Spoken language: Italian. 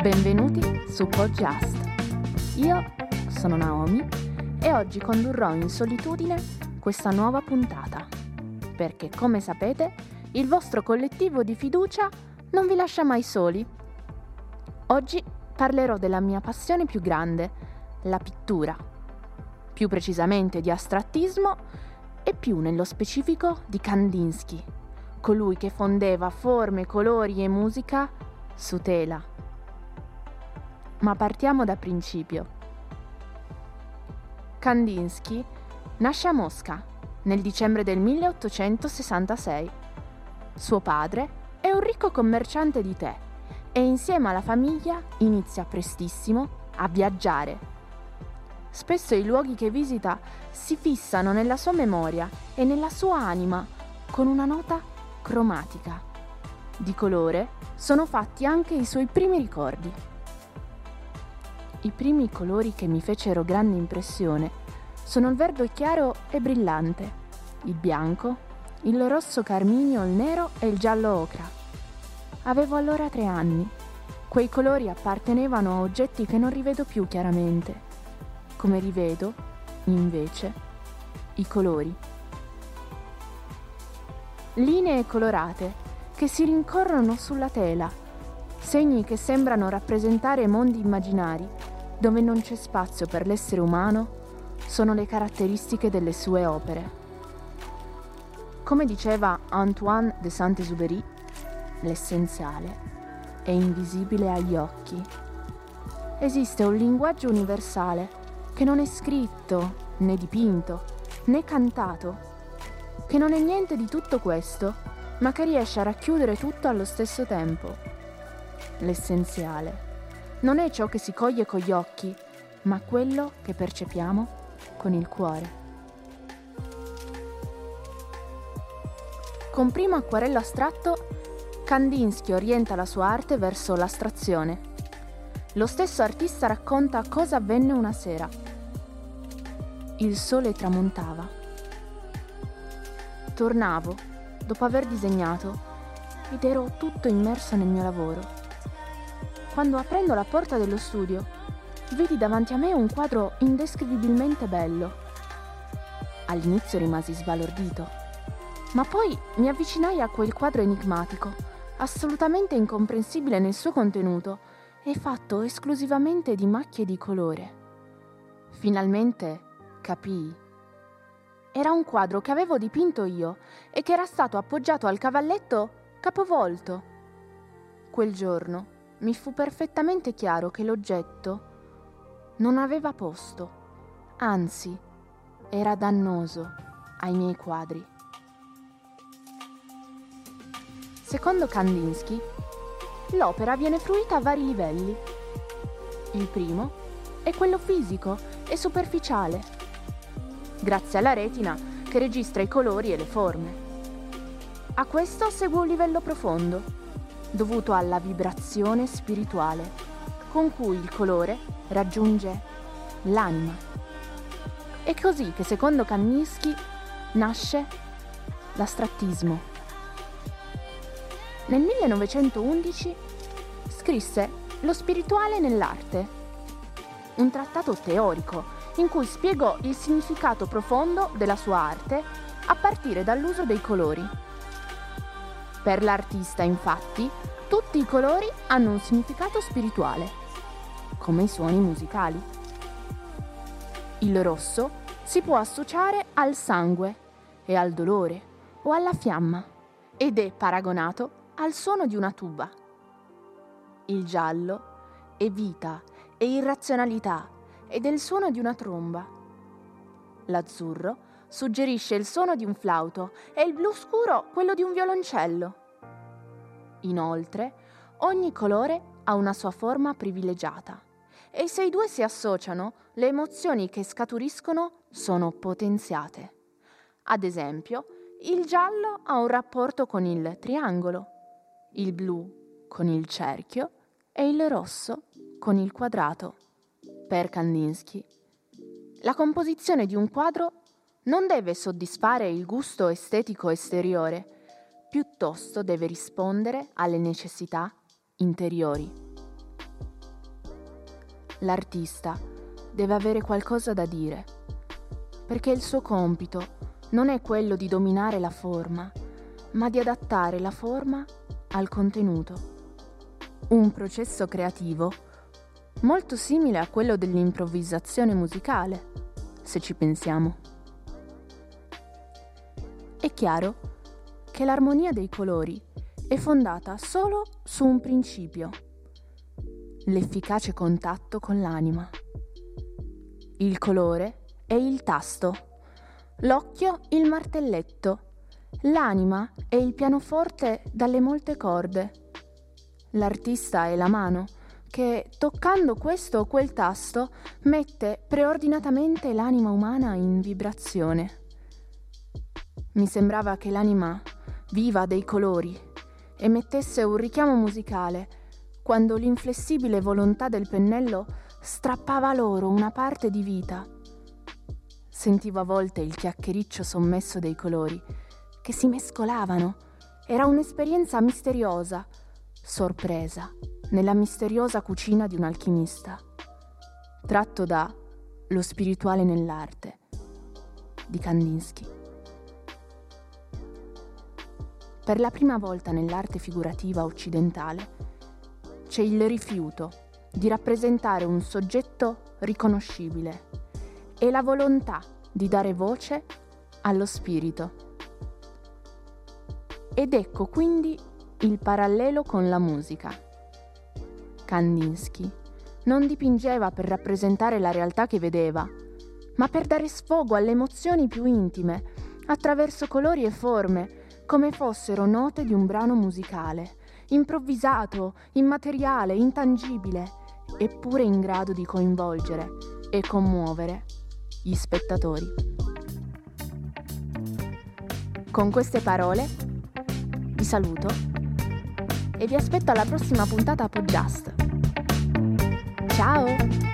Benvenuti su Podcast. Io sono Naomi e oggi condurrò in solitudine questa nuova puntata, perché come sapete il vostro collettivo di fiducia non vi lascia mai soli. Oggi parlerò della mia passione più grande, la pittura, più precisamente di astrattismo e più nello specifico di Kandinsky, colui che fondeva forme, colori e musica su tela ma partiamo da principio. Kandinsky nasce a Mosca nel dicembre del 1866. Suo padre è un ricco commerciante di tè e insieme alla famiglia inizia prestissimo a viaggiare. Spesso i luoghi che visita si fissano nella sua memoria e nella sua anima con una nota cromatica. Di colore sono fatti anche i suoi primi ricordi. I primi colori che mi fecero grande impressione sono il verde chiaro e brillante, il bianco, il rosso carminio, il nero e il giallo ocra. Avevo allora tre anni. Quei colori appartenevano a oggetti che non rivedo più chiaramente, come rivedo, invece, i colori. Linee colorate che si rincorrono sulla tela, segni che sembrano rappresentare mondi immaginari dove non c'è spazio per l'essere umano sono le caratteristiche delle sue opere. Come diceva Antoine de Saint-Exupéry, l'essenziale è invisibile agli occhi. Esiste un linguaggio universale che non è scritto, né dipinto, né cantato, che non è niente di tutto questo, ma che riesce a racchiudere tutto allo stesso tempo. L'essenziale non è ciò che si coglie con gli occhi, ma quello che percepiamo con il cuore. Con primo acquarello astratto, Kandinsky orienta la sua arte verso l'astrazione. Lo stesso artista racconta cosa avvenne una sera. Il sole tramontava. Tornavo, dopo aver disegnato, ed ero tutto immerso nel mio lavoro quando aprendo la porta dello studio vidi davanti a me un quadro indescrivibilmente bello. All'inizio rimasi sbalordito, ma poi mi avvicinai a quel quadro enigmatico, assolutamente incomprensibile nel suo contenuto e fatto esclusivamente di macchie di colore. Finalmente capii. Era un quadro che avevo dipinto io e che era stato appoggiato al cavalletto capovolto. Quel giorno mi fu perfettamente chiaro che l'oggetto non aveva posto, anzi era dannoso ai miei quadri. Secondo Kandinsky, l'opera viene fruita a vari livelli. Il primo è quello fisico e superficiale, grazie alla retina che registra i colori e le forme. A questo segue un livello profondo, dovuto alla vibrazione spirituale con cui il colore raggiunge l'anima. È così che secondo Kandinsky nasce l'astrattismo. Nel 1911 scrisse Lo spirituale nell'arte, un trattato teorico in cui spiegò il significato profondo della sua arte a partire dall'uso dei colori. Per l'artista, infatti, tutti i colori hanno un significato spirituale, come i suoni musicali. Il rosso si può associare al sangue e al dolore o alla fiamma ed è paragonato al suono di una tuba. Il giallo è vita e irrazionalità ed è il suono di una tromba. L'azzurro suggerisce il suono di un flauto e il blu scuro quello di un violoncello. Inoltre, ogni colore ha una sua forma privilegiata e se i due si associano, le emozioni che scaturiscono sono potenziate. Ad esempio, il giallo ha un rapporto con il triangolo, il blu con il cerchio e il rosso con il quadrato. Per Kandinsky, la composizione di un quadro non deve soddisfare il gusto estetico esteriore, piuttosto deve rispondere alle necessità interiori. l'artista deve avere qualcosa da dire, perché il suo compito non è quello di dominare la forma, ma di adattare la forma al contenuto. Un processo creativo molto simile a quello dell'improvvisazione musicale, se ci pensiamo. Chiaro che l'armonia dei colori è fondata solo su un principio, l'efficace contatto con l'anima. Il colore è il tasto, l'occhio il martelletto, l'anima è il pianoforte dalle molte corde, l'artista è la mano che, toccando questo o quel tasto, mette preordinatamente l'anima umana in vibrazione. Mi sembrava che l'anima viva dei colori emettesse un richiamo musicale quando l'inflessibile volontà del pennello strappava loro una parte di vita. Sentivo a volte il chiacchiericcio sommesso dei colori che si mescolavano. Era un'esperienza misteriosa, sorpresa, nella misteriosa cucina di un alchimista. Tratto da Lo spirituale nell'arte di Kandinsky. Per la prima volta nell'arte figurativa occidentale c'è il rifiuto di rappresentare un soggetto riconoscibile e la volontà di dare voce allo spirito. Ed ecco quindi il parallelo con la musica. Kandinsky non dipingeva per rappresentare la realtà che vedeva, ma per dare sfogo alle emozioni più intime, attraverso colori e forme, come fossero note di un brano musicale, improvvisato, immateriale, intangibile, eppure in grado di coinvolgere e commuovere gli spettatori. Con queste parole vi saluto e vi aspetto alla prossima puntata Podjust. Ciao!